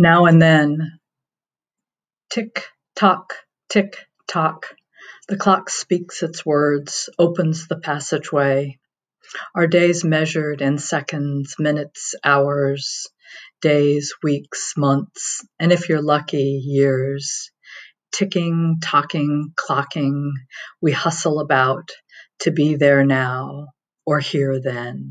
Now and then, tick tock, tick tock, the clock speaks its words, opens the passageway. Our days measured in seconds, minutes, hours, days, weeks, months, and if you're lucky, years. Ticking, talking, clocking, we hustle about to be there now or here then.